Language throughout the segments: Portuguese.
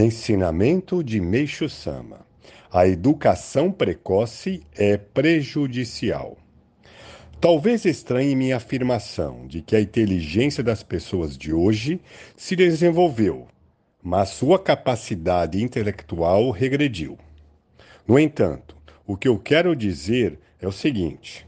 Ensinamento de Meixo Sama: A educação precoce é prejudicial. Talvez estranhe minha afirmação de que a inteligência das pessoas de hoje se desenvolveu, mas sua capacidade intelectual regrediu. No entanto, o que eu quero dizer é o seguinte: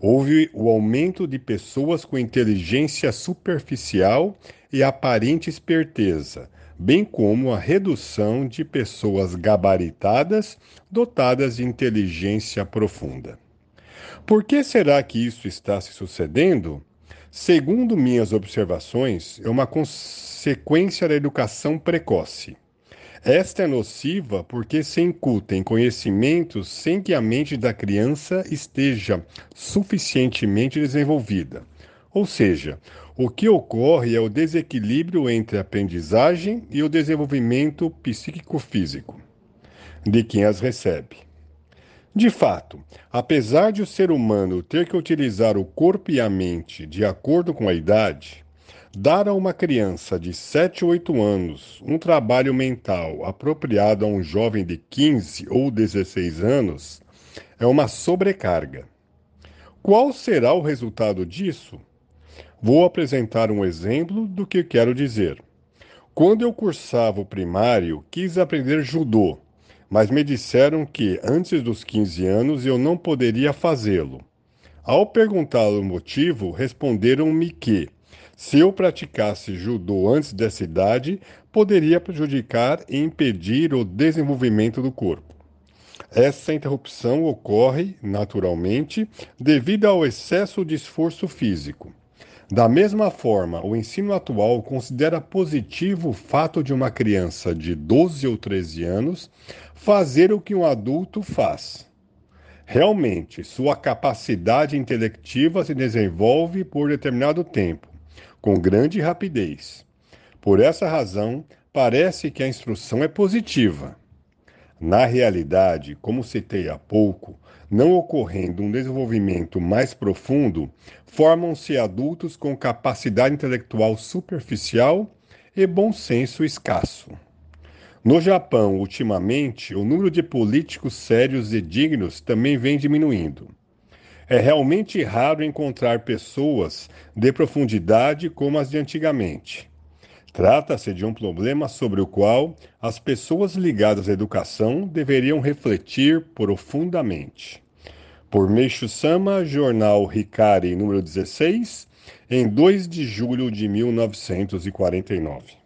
houve o aumento de pessoas com inteligência superficial e aparente esperteza bem como a redução de pessoas gabaritadas dotadas de inteligência profunda. Por que será que isso está se sucedendo? Segundo minhas observações, é uma consequência da educação precoce. Esta é nociva porque se incuta em conhecimentos sem que a mente da criança esteja suficientemente desenvolvida. Ou seja, o que ocorre é o desequilíbrio entre a aprendizagem e o desenvolvimento psíquico-físico de quem as recebe. De fato, apesar de o ser humano ter que utilizar o corpo e a mente de acordo com a idade, dar a uma criança de 7 ou 8 anos um trabalho mental apropriado a um jovem de 15 ou 16 anos é uma sobrecarga. Qual será o resultado disso? Vou apresentar um exemplo do que quero dizer. Quando eu cursava o primário, quis aprender judô, mas me disseram que antes dos 15 anos eu não poderia fazê-lo. Ao perguntar o motivo, responderam-me que, se eu praticasse judô antes dessa idade, poderia prejudicar e impedir o desenvolvimento do corpo. Essa interrupção ocorre, naturalmente, devido ao excesso de esforço físico. Da mesma forma, o ensino atual considera positivo o fato de uma criança de 12 ou 13 anos fazer o que um adulto faz. Realmente, sua capacidade intelectiva se desenvolve por determinado tempo, com grande rapidez. Por essa razão, parece que a instrução é positiva. Na realidade, como citei há pouco, não ocorrendo um desenvolvimento mais profundo, formam-se adultos com capacidade intelectual superficial e bom senso escasso. No Japão, ultimamente, o número de políticos sérios e dignos também vem diminuindo. É realmente raro encontrar pessoas de profundidade como as de antigamente. Trata-se de um problema sobre o qual as pessoas ligadas à educação deveriam refletir profundamente por Meixo Sama, Jornal Ricari, número 16, em 2 de julho de 1949.